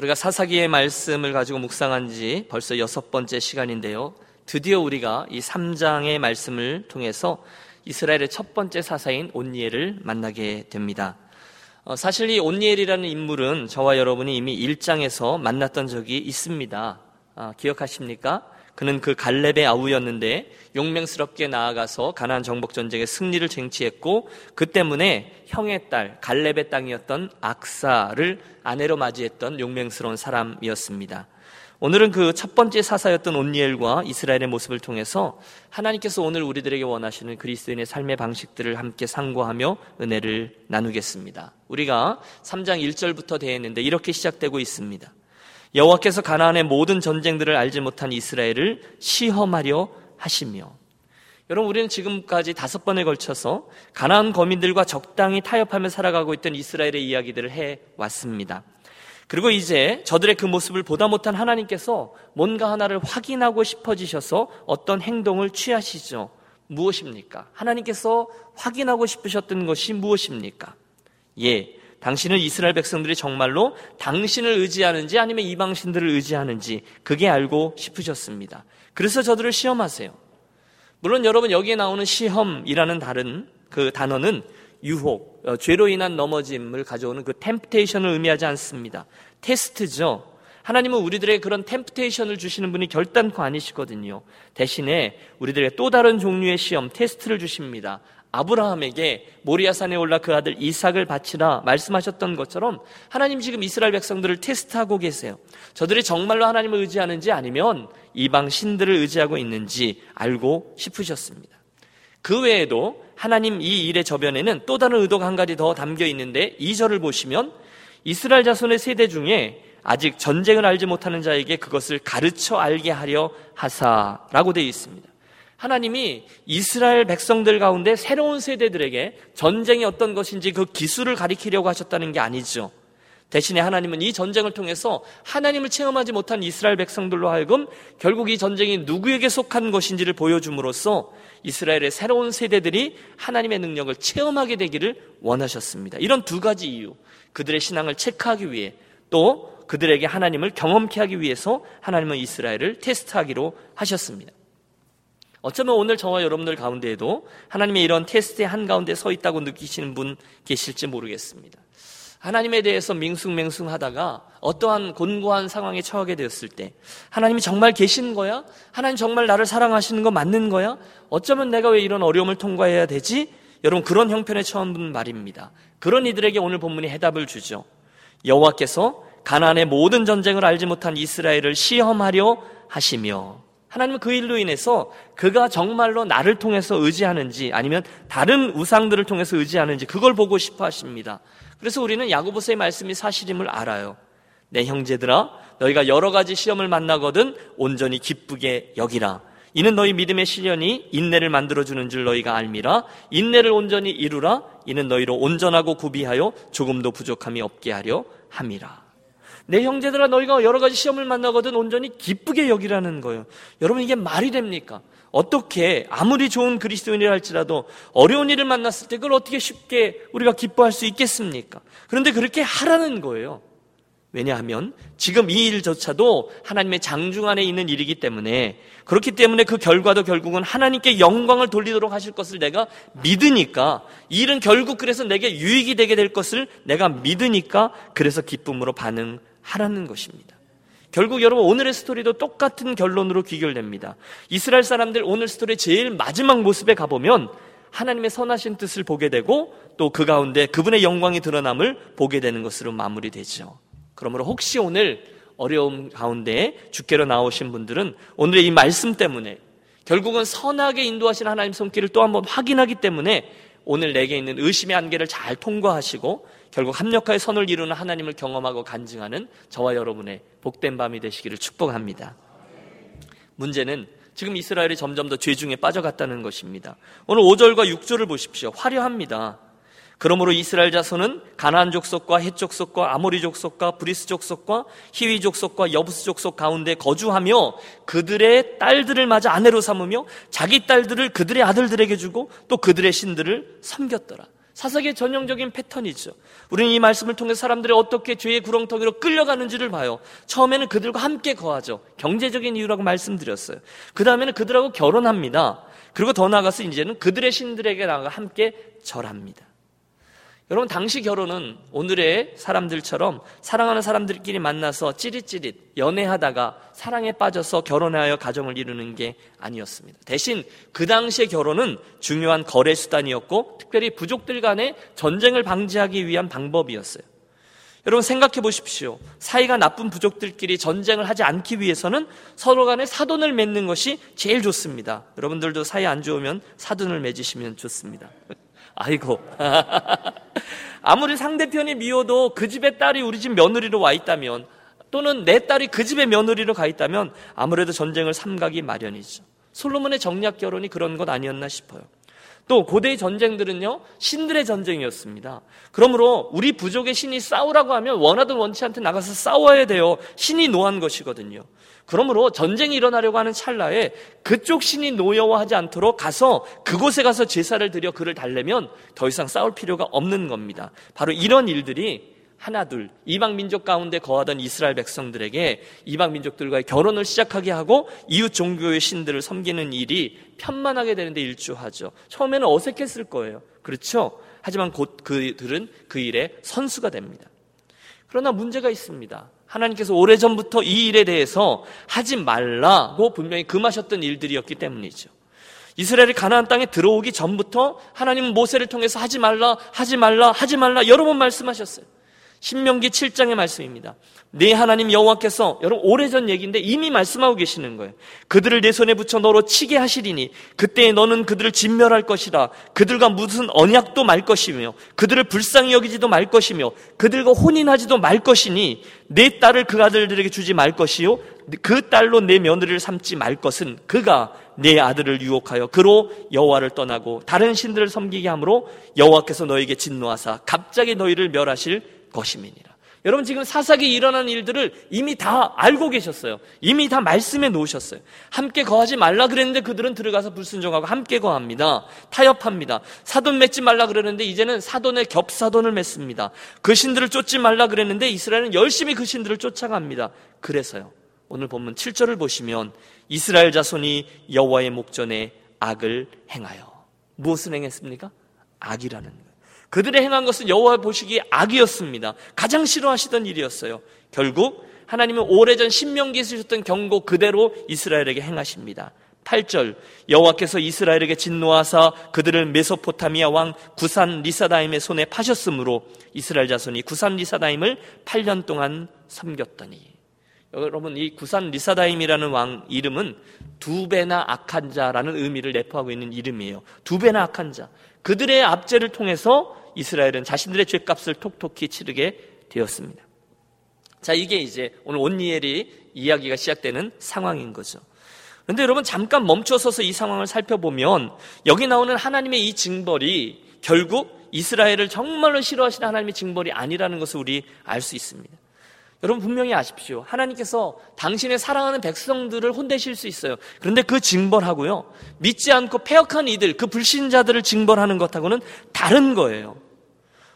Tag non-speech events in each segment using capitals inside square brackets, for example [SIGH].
우리가 사사기의 말씀을 가지고 묵상한 지 벌써 여섯 번째 시간인데요. 드디어 우리가 이 3장의 말씀을 통해서 이스라엘의 첫 번째 사사인 온니엘을 만나게 됩니다. 어, 사실 이 온니엘이라는 인물은 저와 여러분이 이미 1장에서 만났던 적이 있습니다. 아, 기억하십니까? 그는 그 갈렙의 아우였는데 용맹스럽게 나아가서 가나안 정복 전쟁에 승리를 쟁취했고 그 때문에 형의 딸 갈렙의 땅이었던 악사를 아내로 맞이했던 용맹스러운 사람이었습니다. 오늘은 그 첫 번째 사사였던 온니엘과 이스라엘의 모습을 통해서 하나님께서 오늘 우리들에게 원하시는 그리스도인의 삶의 방식들을 함께 상고하며 은혜를 나누겠습니다. 우리가 3장 1절부터 되어 있는데 이렇게 시작되고 있습니다. 여호와께서 가나안의 모든 전쟁들을 알지 못한 이스라엘을 시험하려 하시며 여러분 우리는 지금까지 다섯 번에 걸쳐서 가나안 거민들과 적당히 타협하며 살아가고 있던 이스라엘의 이야기들을 해 왔습니다. 그리고 이제 저들의 그 모습을 보다 못한 하나님께서 뭔가 하나를 확인하고 싶어지셔서 어떤 행동을 취하시죠. 무엇입니까? 하나님께서 확인하고 싶으셨던 것이 무엇입니까? 예, 당신은 이스라엘 백성들이 정말로 당신을 의지하는지 아니면 이방신들을 의지하는지 그게 알고 싶으셨습니다. 그래서 저들을 시험하세요. 물론 여러분 여기에 나오는 시험이라는 다른 그 단어는 유혹, 어, 죄로 인한 넘어짐을 가져오는 그 템프테이션을 의미하지 않습니다. 테스트죠. 하나님은 우리들의 그런 템프테이션을 주시는 분이 결단코 아니시거든요. 대신에 우리들에게 또 다른 종류의 시험, 테스트를 주십니다. 아브라함에게 모리아산에 올라 그 아들 이삭을 바치라 말씀하셨던 것처럼 하나님 지금 이스라엘 백성들을 테스트하고 계세요. 저들이 정말로 하나님을 의지하는지 아니면 이방 신들을 의지하고 있는지 알고 싶으셨습니다. 그 외에도 하나님 이 일의 저변에는 또 다른 의도가 한 가지 더 담겨 있는데 이 절을 보시면 이스라엘 자손의 세대 중에 아직 전쟁을 알지 못하는 자에게 그것을 가르쳐 알게 하려 하사라고 되어 있습니다. 하나님이 이스라엘 백성들 가운데 새로운 세대들에게 전쟁이 어떤 것인지 그 기술을 가리키려고 하셨다는 게 아니죠. 대신에 하나님은 이 전쟁을 통해서 하나님을 체험하지 못한 이스라엘 백성들로 하여금 결국 이 전쟁이 누구에게 속한 것인지를 보여줌으로써 이스라엘의 새로운 세대들이 하나님의 능력을 체험하게 되기를 원하셨습니다. 이런 두 가지 이유. 그들의 신앙을 체크하기 위해 또 그들에게 하나님을 경험케 하기 위해서 하나님은 이스라엘을 테스트하기로 하셨습니다. 어쩌면 오늘 저와 여러분들 가운데에도 하나님의 이런 테스트의 한가운데 서 있다고 느끼시는 분 계실지 모르겠습니다. 하나님에 대해서 밍숭맹숭 하다가 어떠한 곤고한 상황에 처하게 되었을 때 하나님이 정말 계신 거야? 하나님 정말 나를 사랑하시는 거 맞는 거야? 어쩌면 내가 왜 이런 어려움을 통과해야 되지? 여러분 그런 형편에 처한 분 말입니다. 그런 이들에게 오늘 본문이 해답을 주죠. 여호와께서 가나안의 모든 전쟁을 알지 못한 이스라엘을 시험하려 하시며 하나님은 그 일로 인해서 그가 정말로 나를 통해서 의지하는지 아니면 다른 우상들을 통해서 의지하는지 그걸 보고 싶어 하십니다. 그래서 우리는 야고보서의 말씀이 사실임을 알아요. 내 형제들아 너희가 여러 가지 시험을 만나거든 온전히 기쁘게 여기라. 이는 너희 믿음의 시련이 인내를 만들어 주는 줄 너희가 알미라. 인내를 온전히 이루라. 이는 너희로 온전하고 구비하여 조금도 부족함이 없게 하려 함이라. 내 형제들아 너희가 여러 가지 시험을 만나거든 온전히 기쁘게 여기라는 거예요. 여러분 이게 말이 됩니까? 어떻게 아무리 좋은 그리스도인이라 할지라도 어려운 일을 만났을 때 그걸 어떻게 쉽게 우리가 기뻐할 수 있겠습니까? 그런데 그렇게 하라는 거예요. 왜냐하면 지금 이 일조차도 하나님의 장중 안에 있는 일이기 때문에 그렇기 때문에 그 결과도 결국은 하나님께 영광을 돌리도록 하실 것을 내가 믿으니까 이 일은 결국 그래서 내게 유익이 되게 될 것을 내가 믿으니까 그래서 기쁨으로 반응 하라는 것입니다. 결국 여러분 오늘의 스토리도 똑같은 결론으로 귀결됩니다. 이스라엘 사람들 오늘 스토리의 제일 마지막 모습에 가보면 하나님의 선하신 뜻을 보게 되고 또 그 가운데 그분의 영광이 드러남을 보게 되는 것으로 마무리되죠. 그러므로 혹시 오늘 어려움 가운데 주께로 나오신 분들은 오늘의 이 말씀 때문에 결국은 선하게 인도하신 하나님 손길을 또 한번 확인하기 때문에 오늘 내게 있는 의심의 한계를 잘 통과하시고 결국 합력하여 선을 이루는 하나님을 경험하고 간증하는 저와 여러분의 복된 밤이 되시기를 축복합니다. 문제는 지금 이스라엘이 점점 더 죄 중에 빠져갔다는 것입니다. 오늘 5절과 6절을 보십시오. 화려합니다. 그러므로 이스라엘 자손은 가나안 족속과 헷 족속과 아모리 족속과 브리스 족속과 히위 족속과 여부스 족속 가운데 거주하며 그들의 딸들을 맞아 아내로 삼으며 자기 딸들을 그들의 아들들에게 주고 또 그들의 신들을 섬겼더라. 사사기의 전형적인 패턴이죠. 우리는 이 말씀을 통해 사람들이 어떻게 죄의 구렁텅이로 끌려가는지를 봐요. 처음에는 그들과 함께 거하죠. 경제적인 이유라고 말씀드렸어요. 그 다음에는 그들하고 결혼합니다. 그리고 더 나아가서 이제는 그들의 신들에게 나가 함께 절합니다. 여러분, 당시 결혼은 오늘의 사람들처럼 사랑하는 사람들끼리 만나서 찌릿찌릿 연애하다가 사랑에 빠져서 결혼하여 가정을 이루는 게 아니었습니다. 대신 그 당시의 결혼은 중요한 거래 수단이었고 특별히 부족들 간의 전쟁을 방지하기 위한 방법이었어요. 여러분 생각해 보십시오. 사이가 나쁜 부족들끼리 전쟁을 하지 않기 위해서는 서로 간에 사돈을 맺는 것이 제일 좋습니다. 여러분들도 사이 안 좋으면 사돈을 맺으시면 좋습니다. 아이고. [LAUGHS] 아무리 상대편이 미워도 그 집의 딸이 우리 집 며느리로 와 있다면 또는 내 딸이 그 집의 며느리로 가 있다면 아무래도 전쟁을 삼가기 마련이죠. 솔로몬의 정략 결혼이 그런 것 아니었나 싶어요. 또 고대의 전쟁들은요 신들의 전쟁이었습니다. 그러므로 우리 부족의 신이 싸우라고 하면 원하든 원치 않든 나가서 싸워야 돼요. 신이 노한 것이거든요. 그러므로 전쟁이 일어나려고 하는 찰나에 그쪽 신이 노여워하지 않도록 가서 그곳에 가서 제사를 드려 그를 달래면 더 이상 싸울 필요가 없는 겁니다. 바로 이런 일들이 하나 둘 이방 민족 가운데 거하던 이스라엘 백성들에게 이방 민족들과의 결혼을 시작하게 하고 이웃 종교의 신들을 섬기는 일이 편만하게 되는데 일조하죠. 처음에는 어색했을 거예요. 그렇죠? 하지만 곧 그들은 그 일에 선수가 됩니다. 그러나 문제가 있습니다. 하나님께서 오래전부터 이 일에 대해서 하지 말라고 분명히 금하셨던 일들이었기 때문이죠. 이스라엘이 가나안 땅에 들어오기 전부터 하나님은 모세를 통해서 하지 말라, 하지 말라, 하지 말라 여러 번 말씀하셨어요. 신명기 7장의 말씀입니다. 네 하나님 여호와께서 여러분 오래전 얘기인데 이미 말씀하고 계시는 거예요. 그들을 내 손에 붙여 너로 치게 하시리니 그때에 너는 그들을 진멸할 것이다. 그들과 무슨 언약도 말 것이며 그들을 불쌍히 여기지도 말 것이며 그들과 혼인하지도 말 것이니 내 딸을 그 아들들에게 주지 말 것이요 그 딸로 내 며느리를 삼지 말 것은 그가 내 아들을 유혹하여 그로 여호와를 떠나고 다른 신들을 섬기게 하므로 여호와께서 너에게 진노하사 갑자기 너희를 멸하실 것임이니라. 여러분 지금 사사기 일어난 일들을 이미 다 알고 계셨어요. 이미 다 말씀해 놓으셨어요. 함께 거하지 말라 그랬는데 그들은 들어가서 불순종하고 함께 거합니다. 타협합니다. 사돈 맺지 말라 그러는데 이제는 사돈의 겹사돈을 맺습니다. 그 신들을 쫓지 말라 그랬는데 이스라엘은 열심히 그 신들을 쫓아갑니다. 그래서요. 오늘 본문 7절을 보시면 이스라엘 자손이 여호와의 목전에 악을 행하여 무엇을 행했습니까? 악이라는 거예요. 그들의 행한 것은 여호와 보시기에 악이었습니다. 가장 싫어하시던 일이었어요. 결국 하나님은 오래전 신명기에 쓰셨던 경고 그대로 이스라엘에게 행하십니다. 8절 여호와께서 이스라엘에게 진노하사 그들을 메소포타미아 왕 구산 리사다임의 손에 파셨으므로 이스라엘 자손이 구산 리사다임을 8년 동안 섬겼더니 여러분 이 구산 리사다임이라는 왕 이름은 두 배나 악한 자라는 의미를 내포하고 있는 이름이에요. 두 배나 악한 자. 그들의 압제를 통해서 이스라엘은 자신들의 죄값을 톡톡히 치르게 되었습니다. 자, 이게 이제 오늘 온니엘이 이야기가 시작되는 상황인 거죠. 그런데 여러분 잠깐 멈춰서서 이 상황을 살펴보면 여기 나오는 하나님의 이 징벌이 결국 이스라엘을 정말로 싫어하시는 하나님의 징벌이 아니라는 것을 우리 알 수 있습니다. 여러분 분명히 아십시오. 하나님께서 당신의 사랑하는 백성들을 혼내실 수 있어요. 그런데 그 징벌하고요. 믿지 않고 폐역한 이들, 그 불신자들을 징벌하는 것하고는 다른 거예요.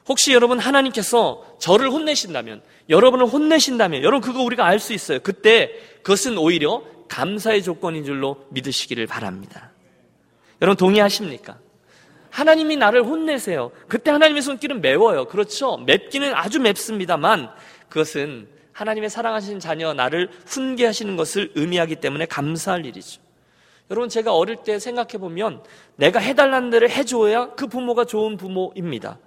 혹시 여러분 하나님께서 저를 혼내신다면, 여러분을 혼내신다면, 여러분 그거 우리가 알 수 있어요. 그때 그것은 오히려 감사의 조건인 줄로 믿으시기를 바랍니다. 여러분 동의하십니까? 하나님이 나를 혼내세요. 그때 하나님의 손길은 매워요. 그렇죠? 맵기는 아주 맵습니다만 그것은 하나님의 사랑하신 자녀 나를 훈계하시는 것을 의미하기 때문에 감사할 일이죠. 여러분 제가 어릴 때 생각해 보면 내가 해달라는 대로 해줘야 그 부모가 좋은 부모입니다.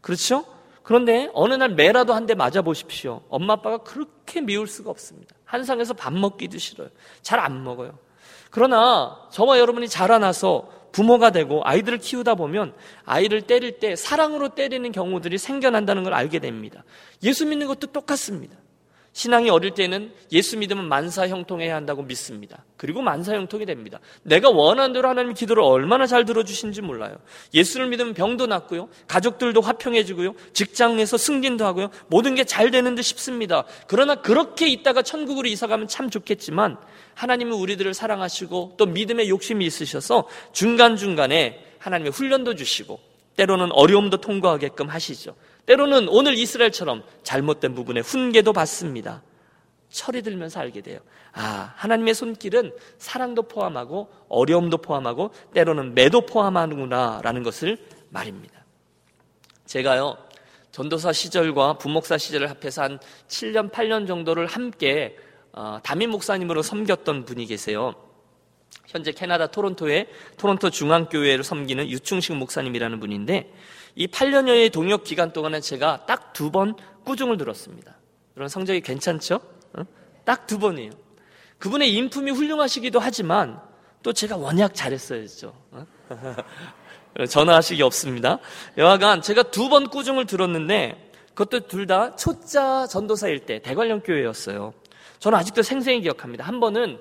그렇죠? 그런데 어느 날 매라도 한 대 맞아 보십시오. 엄마 아빠가 그렇게 미울 수가 없습니다. 한상에서 밥 먹기도 싫어요. 잘 안 먹어요. 그러나 저와 여러분이 자라나서 부모가 되고 아이들을 키우다 보면 아이를 때릴 때 사랑으로 때리는 경우들이 생겨난다는 걸 알게 됩니다. 예수 믿는 것도 똑같습니다. 신앙이 어릴 때는 예수 믿으면 만사 형통해야 한다고 믿습니다. 그리고 만사 형통이 됩니다. 내가 원하는 대로 하나님 기도를 얼마나 잘 들어주신지 몰라요. 예수를 믿으면 병도 낫고요. 가족들도 화평해지고요. 직장에서 승진도 하고요. 모든 게 잘 되는 듯 싶습니다. 그러나 그렇게 있다가 천국으로 이사가면 참 좋겠지만 하나님은 우리들을 사랑하시고 또 믿음의 욕심이 있으셔서 중간중간에 하나님의 훈련도 주시고 때로는 어려움도 통과하게끔 하시죠. 때로는 오늘 이스라엘처럼 잘못된 부분에 훈계도 받습니다. 철이 들면서 알게 돼요. 아, 하나님의 손길은 사랑도 포함하고 어려움도 포함하고 때로는 매도 포함하는구나라는 것을 말입니다. 제가요, 전도사 시절과 부목사 시절을 합해서 한 7년, 8년 정도를 함께 어, 담임 목사님으로 섬겼던 분이 계세요. 현재 캐나다 토론토의 토론토 중앙교회를 섬기는 유충식 목사님이라는 분인데 이 8년여의 동역 기간 동안에 제가 딱 두 번 꾸중을 들었습니다. 그런 성적이 괜찮죠? 어? 딱두 번이에요. 그분의 인품이 훌륭하시기도 하지만 또 제가 워낙 잘했어야죠. 어? [LAUGHS] 전화하시기 없습니다. 여하간 제가 두 번 꾸중을 들었는데 그것도 둘 다 초짜 전도사일 때 대관령 교회였어요. 저는 아직도 생생히 기억합니다. 한 번은 어,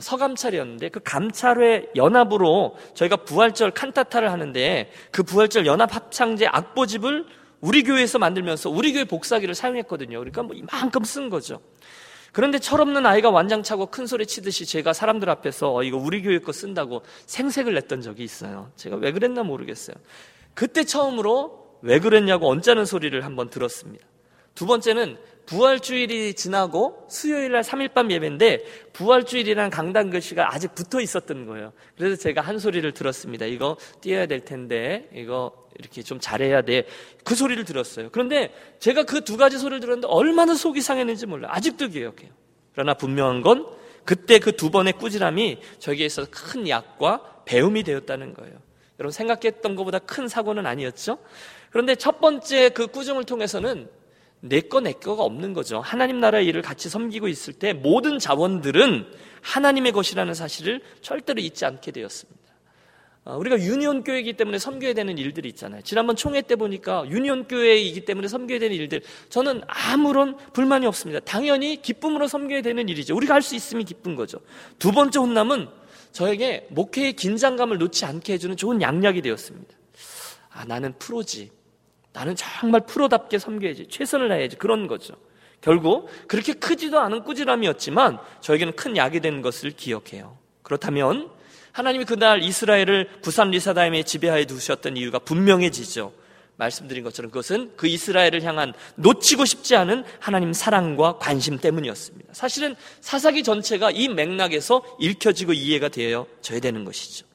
서감찰이었는데 그 감찰회 연합으로 저희가 부활절 칸타타를 하는데 그 부활절 연합 합창제 악보집을 우리 교회에서 만들면서 우리 교회 복사기를 사용했거든요. 그러니까 뭐 이만큼 쓴 거죠. 그런데 철없는 아이가 완장 차고 큰 소리 치듯이 제가 사람들 앞에서 어, 이거 우리 교회 거 쓴다고 생색을 냈던 적이 있어요. 제가 왜 그랬나 모르겠어요. 그때 처음으로 왜 그랬냐고 언짢은 소리를 한번 들었습니다. 두 번째는 부활주일이 지나고 수요일 날 3일 밤 예배인데 부활주일이라는 강단 글씨가 아직 붙어 있었던 거예요. 그래서 제가 한 소리를 들었습니다. 이거 띄어야 될 텐데 이거 이렇게 좀 잘해야 돼. 그 소리를 들었어요. 그런데 제가 그 두 가지 소리를 들었는데 얼마나 속이 상했는지 몰라요. 아직도 기억해요. 그러나 분명한 건 그때 그 두 번의 꾸지람이 저에게 있어서 큰 약과 배움이 되었다는 거예요. 여러분 생각했던 것보다 큰 사고는 아니었죠? 그런데 첫 번째 그 꾸중을 통해서는 내 거, 내 거가 없는 거죠. 하나님 나라의 일을 같이 섬기고 있을 때 모든 자원들은 하나님의 것이라는 사실을 절대로 잊지 않게 되었습니다. 어, 우리가 유니온 교회이기 때문에 섬겨야 되는 일들이 있잖아요. 지난번 총회 때 보니까 유니온 교회이기 때문에 섬겨야 되는 일들 저는 아무런 불만이 없습니다. 당연히 기쁨으로 섬겨야 되는 일이죠. 우리가 할 수 있으면 기쁜 거죠. 두 번째 혼남은 저에게 목회의 긴장감을 놓지 않게 해주는 좋은 양약이 되었습니다. 아, 나는 프로지. 나는 정말 프로답게 섬겨야지. 최선을 다해야지. 그런 거죠. 결국 그렇게 크지도 않은 꾸지람이었지만 저에게는 큰 약이 된 것을 기억해요. 그렇다면 하나님이 그날 이스라엘을 부산 리사다임에 지배하에 두셨던 이유가 분명해지죠. 말씀드린 것처럼 그것은 그 이스라엘을 향한 놓치고 싶지 않은 하나님 사랑과 관심 때문이었습니다. 사실은 사사기 전체가 이 맥락에서 읽혀지고 이해가 되어져야 되는 것이죠.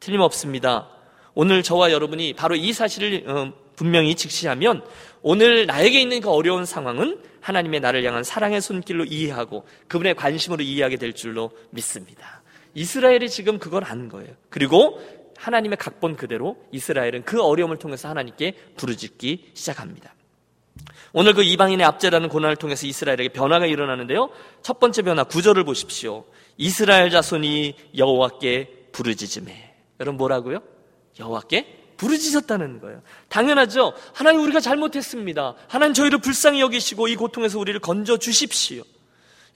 틀림없습니다. 오늘 저와 여러분이 바로 이 사실을 어, 분명히 직시하면 오늘 나에게 있는 그 어려운 상황은 하나님의 나를 향한 사랑의 손길로 이해하고 그분의 관심으로 이해하게 될 줄로 믿습니다. 이스라엘이 지금 그걸 안 거예요. 그리고 하나님의 각본 그대로 이스라엘은 그 어려움을 통해서 하나님께 부르짖기 시작합니다. 오늘 그 이방인의 압제라는 고난을 통해서 이스라엘에게 변화가 일어나는데요. 첫 번째 변화 구절을 보십시오. 이스라엘 자손이 여호와께 부르짖음해. 여러분 뭐라고요? 여호와께 부르짖었다는 거예요. 당연하죠. 하나님 우리가 잘못했습니다. 하나님 저희를 불쌍히 여기시고 이 고통에서 우리를 건져 주십시오.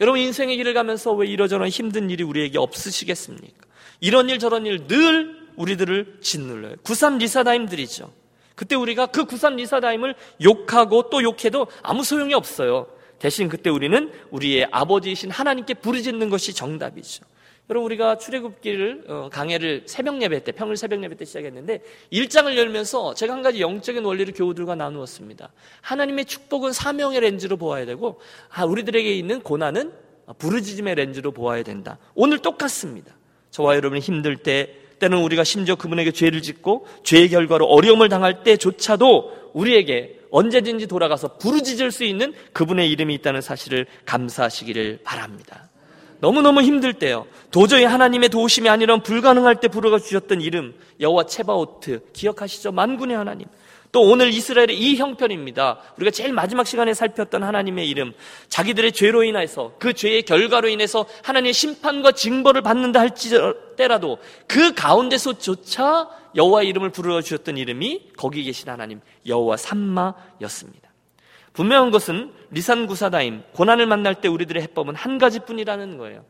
여러분 인생의 길을 가면서 왜 이러저런 힘든 일이 우리에게 없으시겠습니까? 이런 일 저런 일 늘 우리들을 짓눌러요. 구산 리사다임들이죠. 그때 우리가 그 구산 리사다임을 욕하고 또 욕해도 아무 소용이 없어요. 대신 그때 우리는 우리의 아버지이신 하나님께 부르짖는 것이 정답이죠. 여러분 우리가 출애굽기를 어, 강해를 새벽 예배 때 평일 새벽 예배 때 시작했는데 일장을 열면서 제가 한 가지 영적인 원리를 교우들과 나누었습니다. 하나님의 축복은 사명의 렌즈로 보아야 되고 아, 우리들에게 있는 고난은 부르짖음의 렌즈로 보아야 된다. 오늘 똑같습니다. 저와 여러분이 힘들 때 때는 우리가 심지어 그분에게 죄를 짓고 죄의 결과로 어려움을 당할 때조차도 우리에게 언제든지 돌아가서 부르짖을 수 있는 그분의 이름이 있다는 사실을 감사하시기를 바랍니다. 너무너무 힘들 때요. 도저히 하나님의 도우심이 아니라 불가능할 때 부르가 주셨던 이름 여호와 체바오트 기억하시죠? 만군의 하나님. 또 오늘 이스라엘의 이 형편입니다. 우리가 제일 마지막 시간에 살폈던 하나님의 이름. 자기들의 죄로 인해서 그 죄의 결과로 인해서 하나님의 심판과 징벌을 받는다 할지라도 그 가운데서조차 여호와 이름을 부르어 주셨던 이름이 거기 계신 하나님 여호와 삼마였습니다. 분명한 것은 리산구사다임 고난을 만날 때 우리들의 해법은 한 가지뿐이라는 거예요.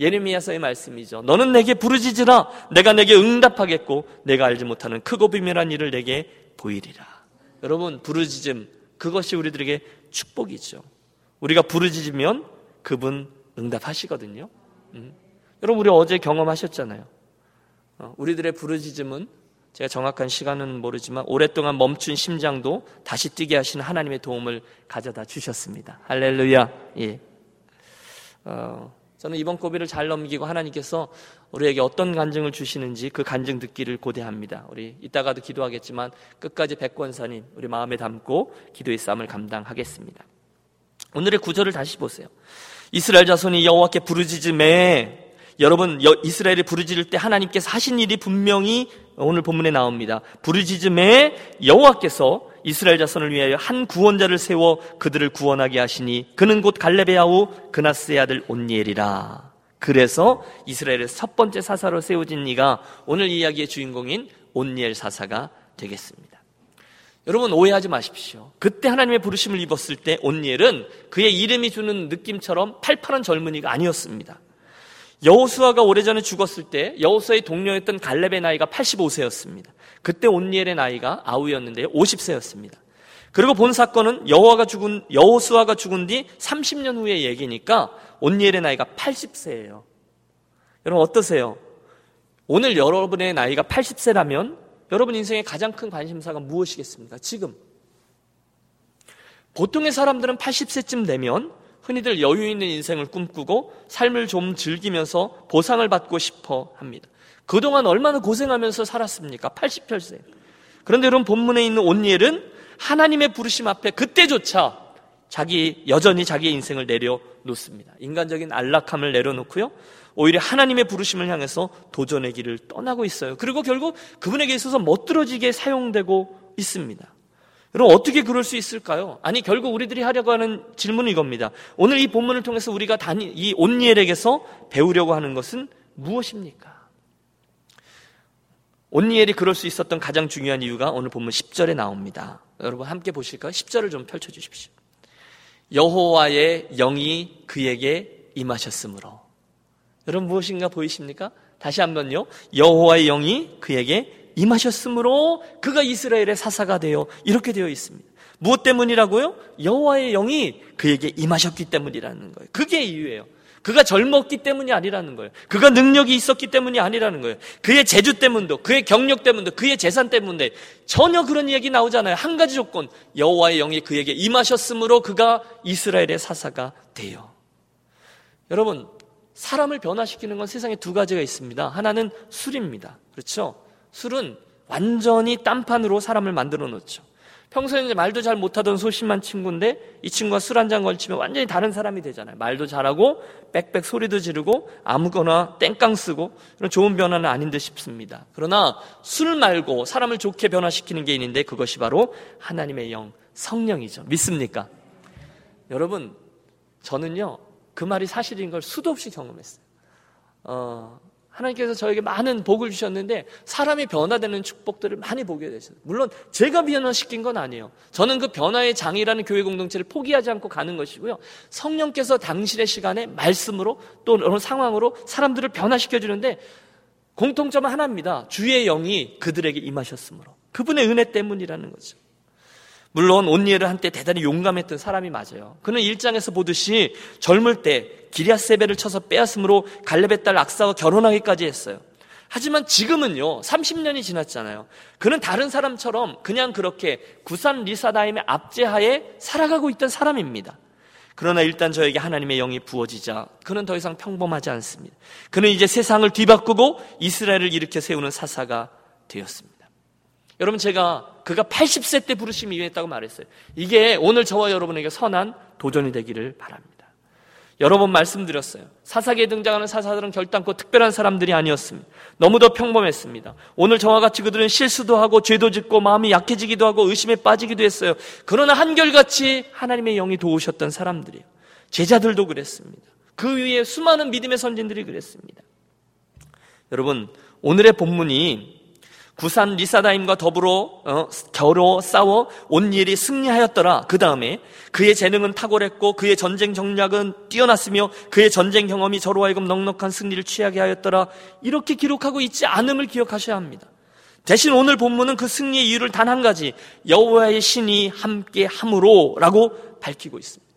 예레미야서의 말씀이죠. 너는 내게 부르짖으라 내가 내게 응답하겠고 내가 알지 못하는 크고 비밀한 일을 내게 보이리라. 여러분 부르짖음 그것이 우리들에게 축복이죠. 우리가 부르짖으면 그분 응답하시거든요. 음. 여러분 우리 어제 경험하셨잖아요. 어, 우리들의 부르짖음은 제가 정확한 시간은 모르지만 오랫동안 멈춘 심장도 다시 뛰게 하시는 하나님의 도움을 가져다 주셨습니다. 할렐루야. 예. 어, 저는 이번 고비를 잘 넘기고 하나님께서 우리에게 어떤 간증을 주시는지 그 간증 듣기를 고대합니다. 우리 이따가도 기도하겠지만 끝까지 백권사님 우리 마음에 담고 기도의 싸움을 감당하겠습니다. 오늘의 구절을 다시 보세요. 이스라엘 자손이 여호와께 부르짖음에 여러분 이스라엘이 부르짖을 때 하나님께서 하신 일이 분명히 오늘 본문에 나옵니다. 부르짖음에 여호와께서 이스라엘 자손을 위하여 한 구원자를 세워 그들을 구원하게 하시니 그는 곧 갈렙의 아우 그나스의 아들 온니엘이라. 그래서 이스라엘의 첫 번째 사사로 세워진 이가 오늘 이야기의 주인공인 온니엘 사사가 되겠습니다. 여러분 오해하지 마십시오. 그때 하나님의 부르심을 입었을 때 온니엘은 그의 이름이 주는 느낌처럼 팔팔한 젊은이가 아니었습니다. 여호수아가 오래전에 죽었을 때 여호수아의 동료였던 갈렙의 나이가 85세였습니다. 그때 온니엘의 나이가 아우였는데 50세였습니다. 그리고 본 사건은 여호와가 죽은 여호수아가 죽은 뒤 30년 후의 얘기니까 온니엘의 나이가 80세예요. 여러분 어떠세요? 오늘 여러분의 나이가 80세라면 여러분 인생의 가장 큰 관심사가 무엇이겠습니까? 지금 보통의 사람들은 80세쯤 되면 흔히들 여유 있는 인생을 꿈꾸고 삶을 좀 즐기면서 보상을 받고 싶어 합니다. 그동안 얼마나 고생하면서 살았습니까? 88세. 그런데 여러분 본문에 있는 온니엘은 하나님의 부르심 앞에 그때조차 자기 여전히 자기의 인생을 내려놓습니다. 인간적인 안락함을 내려놓고요. 오히려 하나님의 부르심을 향해서 도전의 길을 떠나고 있어요. 그리고 결국 그분에게 있어서 멋들어지게 사용되고 있습니다. 여러분 어떻게 그럴 수 있을까요? 아니 결국 우리들이 하려고 하는 질문은 이겁니다. 오늘 이 본문을 통해서 우리가 단이 이 온니엘에게서 배우려고 하는 것은 무엇입니까? 온니엘이 그럴 수 있었던 가장 중요한 이유가 오늘 본문 10절에 나옵니다. 여러분 함께 보실까요? 10절을 좀 펼쳐 주십시오. 여호와의 영이 그에게 임하셨으므로. 여러분 무엇인가 보이십니까? 다시 한번요. 여호와의 영이 그에게 임하셨으므로 그가 이스라엘의 사사가 되어 이렇게 되어 있습니다. 무엇 때문이라고요? 여호와의 영이 그에게 임하셨기 때문이라는 거예요. 그게 이유예요. 그가 젊었기 때문이 아니라는 거예요. 그가 능력이 있었기 때문이 아니라는 거예요. 그의 재주 때문도, 그의 경력 때문도, 그의 재산 때문에 전혀 그런 이야기 나오잖아요. 한 가지 조건, 여호와의 영이 그에게 임하셨으므로 그가 이스라엘의 사사가 돼요. 여러분, 사람을 변화시키는 건 세상에 두 가지가 있습니다. 하나는 술입니다. 그렇죠? 술은 완전히 딴판으로 사람을 만들어 놓죠. 평소에 이제 말도 잘 못하던 소심한 친구인데 이 친구가 술 한 잔 걸치면 완전히 다른 사람이 되잖아요. 말도 잘하고 빽빽 소리도 지르고 아무거나 땡깡 쓰고 그런 좋은 변화는 아닌 듯 싶습니다. 그러나 술 말고 사람을 좋게 변화시키는 게 있는데 그것이 바로 하나님의 영, 성령이죠. 믿습니까? 여러분, 저는요, 그 말이 사실인 걸 수도 없이 경험했어요. 어, 하나님께서 저에게 많은 복을 주셨는데 사람이 변화되는 축복들을 많이 보게 되셨어요. 물론 제가 변화시킨 건 아니에요. 저는 그 변화의 장이라는 교회 공동체를 포기하지 않고 가는 것이고요. 성령께서 당신의 시간에 말씀으로 또 어느 상황으로 사람들을 변화시켜 주는데 공통점은 하나입니다. 주의 영이 그들에게 임하셨으므로. 그분의 은혜 때문이라는 거죠. 물론 온니엘은 한때 대단히 용감했던 사람이 맞아요. 그는 일장에서 보듯이 젊을 때 기리아세베를 쳐서 빼앗음으로 갈렙의 딸 악사와 결혼하기까지 했어요. 하지만 지금은요, 30년이 지났잖아요. 그는 다른 사람처럼 그냥 그렇게 구산 리사다임의 압제하에 살아가고 있던 사람입니다. 그러나 일단 저에게 하나님의 영이 부어지자 그는 더 이상 평범하지 않습니다. 그는 이제 세상을 뒤바꾸고 이스라엘을 일으켜 세우는 사사가 되었습니다. 여러분 제가 그가 80세 때 부르심이 임했다고 말했어요. 이게 오늘 저와 여러분에게 선한 도전이 되기를 바랍니다. 여러 번 말씀드렸어요. 사사기에 등장하는 사사들은 결단코 특별한 사람들이 아니었습니다. 너무도 평범했습니다. 오늘 저와 같이 그들은 실수도 하고 죄도 짓고 마음이 약해지기도 하고 의심에 빠지기도 했어요. 그러나 한결같이 하나님의 영이 도우셨던 사람들이에요. 제자들도 그랬습니다. 그 위에 수많은 믿음의 선진들이 그랬습니다. 여러분, 오늘의 본문이 구산 리사다임과 더불어 어, 겨로 싸워 온 일이 승리하였더라. 그 다음에 그의 재능은 탁월했고 그의 전쟁 정략은 뛰어났으며 그의 전쟁 경험이 저로 하여금 넉넉한 승리를 취하게 하였더라. 이렇게 기록하고 있지 않음을 기억하셔야 합니다. 대신 오늘 본문은 그 승리의 이유를 단 한 가지 여호와의 신이 함께 함으로라고 밝히고 있습니다.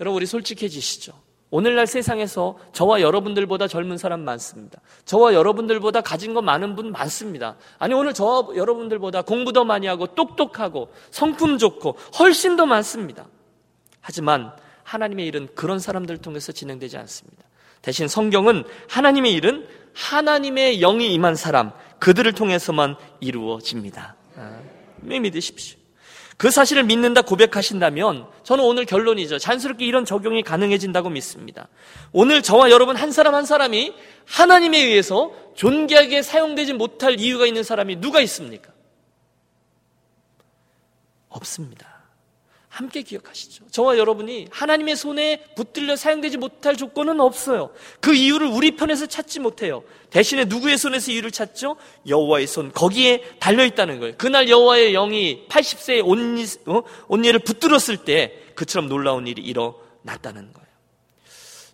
여러분 우리 솔직해지시죠. 오늘날 세상에서 저와 여러분들보다 젊은 사람 많습니다. 저와 여러분들보다 가진 거 많은 분 많습니다. 아니, 오늘 저와 여러분들보다 공부 더 많이 하고 똑똑하고 성품 좋고 훨씬 더 많습니다. 하지만 하나님의 일은 그런 사람들을 통해서 진행되지 않습니다. 대신 성경은 하나님의 일은 하나님의 영이 임한 사람, 그들을 통해서만 이루어집니다. 아, 믿으십시오. 그 사실을 믿는다 고백하신다면 저는 오늘 결론이죠. 자연스럽게 이런 적용이 가능해진다고 믿습니다. 오늘 저와 여러분 한 사람 한 사람이 하나님에 의해서 존귀하게 사용되지 못할 이유가 있는 사람이 누가 있습니까? 없습니다. 함께 기억하시죠. 저와 여러분이 하나님의 손에 붙들려 사용되지 못할 조건은 없어요. 그 이유를 우리 편에서 찾지 못해요. 대신에 누구의 손에서 이유를 찾죠? 여호와의 손. 거기에 달려 있다는 거예요. 그날 여호와의 영이 80세의 온니, 어? 온니를 붙들었을 때 그처럼 놀라운 일이 일어났다는 거예요.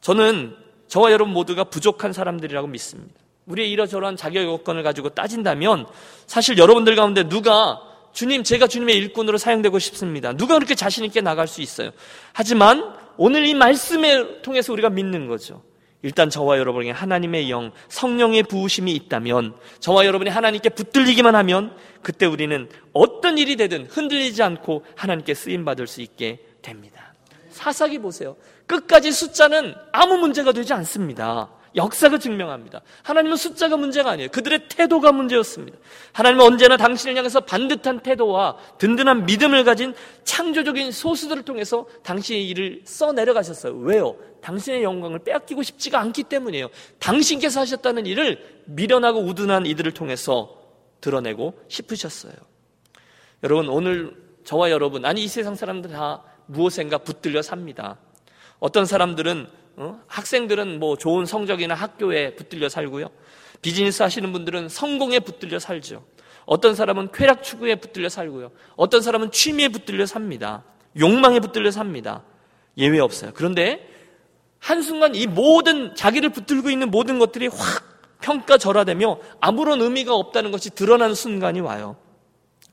저는 저와 여러분 모두가 부족한 사람들이라고 믿습니다. 우리의 이러저러한 자격 요건을 가지고 따진다면 사실 여러분들 가운데 누가 주님, 제가 주님의 일꾼으로 사용되고 싶습니다. 누가 그렇게 자신있게 나갈 수 있어요? 하지만 오늘 이 말씀을 통해서 우리가 믿는 거죠. 일단 저와 여러분에게 하나님의 영, 성령의 부으심이 있다면, 저와 여러분이 하나님께 붙들리기만 하면, 그때 우리는 어떤 일이 되든 흔들리지 않고 하나님께 쓰임받을 수 있게 됩니다. 사사기 보세요. 끝까지 숫자는 아무 문제가 되지 않습니다. 역사가 증명합니다. 하나님은 숫자가 문제가 아니에요. 그들의 태도가 문제였습니다. 하나님은 언제나 당신을 향해서 반듯한 태도와 든든한 믿음을 가진 창조적인 소수들을 통해서 당신의 일을 써 내려가셨어요. 왜요? 당신의 영광을 빼앗기고 싶지가 않기 때문이에요. 당신께서 하셨다는 일을 미련하고 우둔한 이들을 통해서 드러내고 싶으셨어요. 여러분, 오늘 저와 여러분, 아니 이 세상 사람들 다 무엇인가 붙들려 삽니다. 어떤 사람들은 어? 학생들은 뭐 좋은 성적이나 학교에 붙들려 살고요. 비즈니스 하시는 분들은 성공에 붙들려 살죠. 어떤 사람은 쾌락 추구에 붙들려 살고요. 어떤 사람은 취미에 붙들려 삽니다. 욕망에 붙들려 삽니다. 예외 없어요. 그런데 한순간 이 모든 자기를 붙들고 있는 모든 것들이 확 평가절하되며 아무런 의미가 없다는 것이 드러나는 순간이 와요.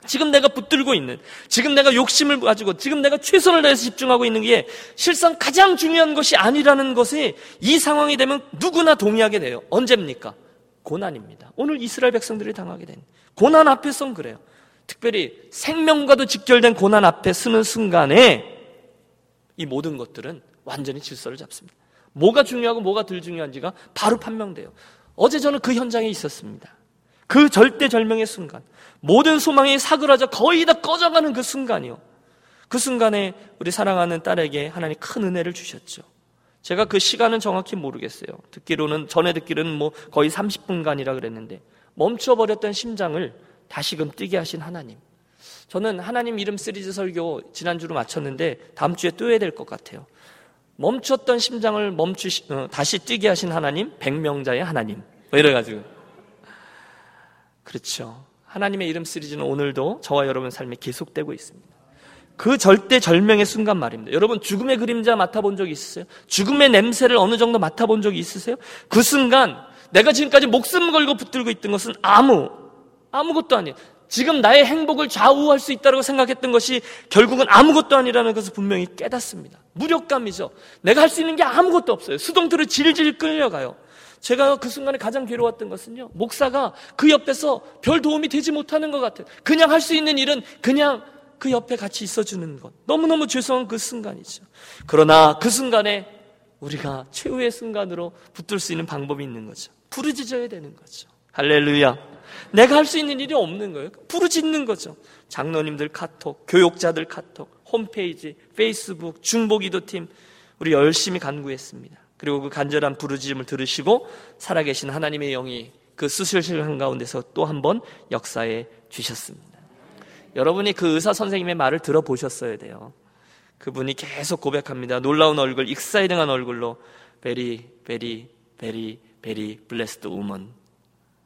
지금 내가 붙들고 있는, 지금 내가 욕심을 가지고, 지금 내가 최선을 다해서 집중하고 있는 게 실상 가장 중요한 것이 아니라는 것에 이 상황이 되면 누구나 동의하게 돼요. 언제입니까? 고난입니다. 오늘 이스라엘 백성들이 당하게 된 고난 앞에선 그래요. 특별히 생명과도 직결된 고난 앞에 서는 순간에 이 모든 것들은 완전히 질서를 잡습니다. 뭐가 중요하고 뭐가 덜 중요한지가 바로 판명돼요. 어제 저는 그 현장에 있었습니다. 그 절대절명의 순간, 모든 소망이 사그라져 거의 다 꺼져가는 그 순간이요. 그 순간에 우리 사랑하는 딸에게 하나님 큰 은혜를 주셨죠. 제가 그 시간은 정확히 모르겠어요. 듣기로는, 전에 듣기로는 뭐 거의 30분간이라 그랬는데, 멈춰버렸던 심장을 다시금 뛰게 하신 하나님. 저는 하나님 이름 시리즈 설교 지난주로 마쳤는데, 다음 주에 또 해야 될 것 같아요. 멈췄던 심장을 멈추시, 어, 다시 뛰게 하신 하나님, 백명자의 하나님. 뭐 이래가지고. 그렇죠. 하나님의 이름 시리즈는 오늘도 저와 여러분 삶에 계속되고 있습니다. 그 절대 절명의 순간 말입니다. 여러분 죽음의 그림자 맡아본 적 있으세요? 죽음의 냄새를 어느 정도 맡아본 적이 있으세요? 그 순간 내가 지금까지 목숨 걸고 붙들고 있던 것은 아무 아무것도 아니에요. 지금 나의 행복을 좌우할 수 있다고 생각했던 것이 결국은 아무것도 아니라는 것을 분명히 깨닫습니다. 무력감이죠. 내가 할 수 있는 게 아무것도 없어요. 수동태로 질질 끌려가요. 제가 그 순간에 가장 괴로웠던 것은요, 목사가 그 옆에서 별 도움이 되지 못하는 것 같아요. 그냥 할 수 있는 일은 그냥 그 옆에 같이 있어주는 것. 너무너무 죄송한 그 순간이죠. 그러나 그 순간에 우리가 최후의 순간으로 붙들 수 있는 방법이 있는 거죠. 부르짖어야 되는 거죠. 할렐루야. 내가 할 수 있는 일이 없는 거예요. 부르짖는 거죠. 장로님들 카톡, 교육자들 카톡, 홈페이지, 페이스북, 중보기도팀, 우리 열심히 간구했습니다. 그리고 그 간절한 부르짖음을 들으시고 살아계신 하나님의 영이 그 수술실 한 가운데서 또 한 번 역사해 주셨습니다. 여러분이 그 의사 선생님의 말을 들어보셨어야 돼요. 그분이 계속 고백합니다. 놀라운 얼굴, 익사이딩한 얼굴로 베리, 베리, very, very blessed woman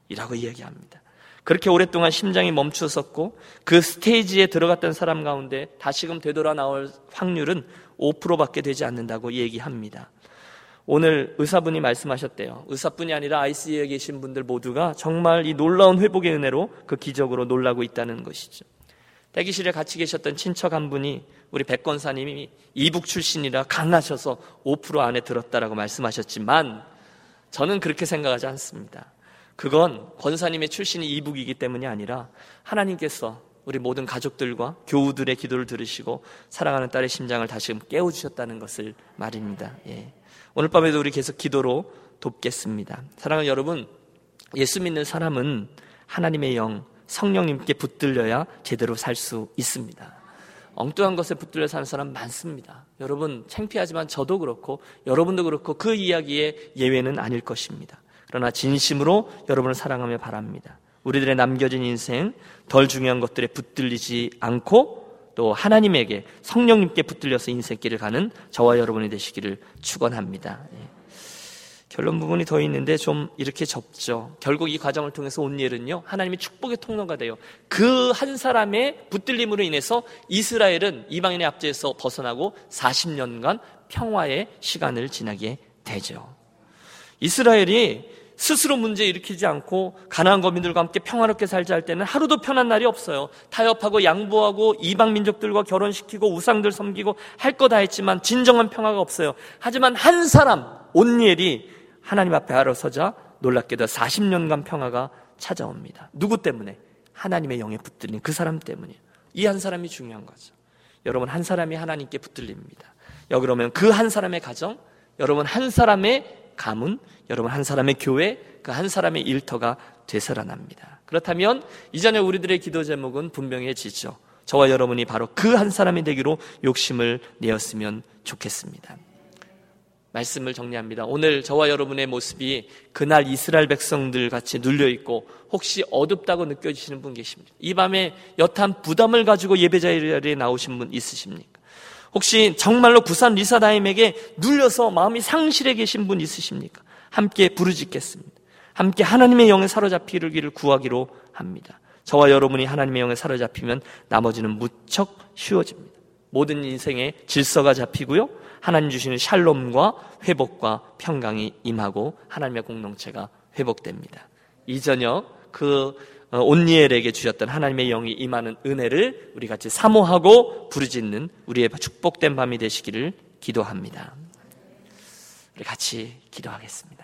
이라고 이야기합니다. 그렇게 오랫동안 심장이 멈추었고 그 stage에 들어갔던 사람 가운데 다시금 되돌아 나올 확률은 5%밖에 되지 않는다고 얘기합니다. 오늘 의사분이 말씀하셨대요. 의사뿐이 아니라 ICU에 계신 분들 모두가 정말 이 놀라운 회복의 은혜로 그 기적으로 놀라고 있다는 것이죠. 대기실에 같이 계셨던 친척 한 분이 우리 백권사님이 이북 출신이라 강하셔서 5% 안에 들었다라고 말씀하셨지만 저는 그렇게 생각하지 않습니다. 그건 권사님의 출신이 이북이기 때문이 아니라 하나님께서 우리 모든 가족들과 교우들의 기도를 들으시고 사랑하는 딸의 심장을 다시금 깨워주셨다는 것을 말입니다. 예. 오늘 밤에도 우리 계속 기도로 돕겠습니다. 사랑하는 여러분, 예수 믿는 사람은 하나님의 영, 성령님께 붙들려야 제대로 살 수 있습니다. 엉뚱한 것에 붙들려 사는 사람 많습니다. 여러분, 창피하지만 저도 그렇고 여러분도 그렇고 그 이야기의 예외는 아닐 것입니다. 그러나 진심으로 여러분을 사랑하며 바랍니다. 우리들의 남겨진 인생 덜 중요한 것들에 붙들리지 않고 또 하나님에게 성령님께 붙들려서 인생길을 가는 저와 여러분이 되시기를 축원합니다. 예. 결론 부분이 더 있는데 좀 이렇게 접죠. 결국 이 과정을 통해서 온 일은요, 하나님의 축복의 통로가 돼요. 그 한 사람의 붙들림으로 인해서 이스라엘은 이방인의 압제에서 벗어나고 40년간 평화의 시간을 지나게 되죠. 이스라엘이 스스로 문제 일으키지 않고 가나안 거민들과 함께 평화롭게 살자 할 때는 하루도 편한 날이 없어요. 타협하고 양보하고 이방 민족들과 결혼시키고 우상들 섬기고 할 거 다 했지만 진정한 평화가 없어요. 하지만 한 사람 온니엘이 하나님 앞에 알아서자 놀랍게도 40년간 평화가 찾아옵니다. 누구 때문에? 하나님의 영에 붙들린 그 사람 때문이에요. 이 한 사람이 중요한 거죠. 여러분 한 사람이 하나님께 붙들립니다. 여 그러면 그한 사람의 가정, 여러분 한 사람의 가문, 여러분 한 사람의 교회, 그 한 사람의 일터가 되살아납니다. 그렇다면 이전에 우리들의 기도 제목은 분명해지죠. 저와 여러분이 바로 그 한 사람이 되기로 욕심을 내었으면 좋겠습니다. 말씀을 정리합니다. 오늘 저와 여러분의 모습이 그날 이스라엘 백성들 같이 눌려 있고 혹시 어둡다고 느껴지시는 분 계십니까? 이 밤에 여탄 부담을 가지고 예배 자리에 나오신 분 있으십니까? 혹시 정말로 부산 리사다임에게 눌려서 마음이 상실해 계신 분 있으십니까? 함께 부르짖겠습니다. 함께 하나님의 영에 사로잡히기를 구하기로 합니다. 저와 여러분이 하나님의 영에 사로잡히면 나머지는 무척 쉬워집니다. 모든 인생의 질서가 잡히고요. 하나님 주시는 샬롬과 회복과 평강이 임하고 하나님의 공동체가 회복됩니다. 이 저녁 그 어, 온니엘에게 주셨던 하나님의 영이 임하는 은혜를 우리 같이 사모하고 부르짖는 우리의 축복된 밤이 되시기를 기도합니다. 우리 같이 기도하겠습니다.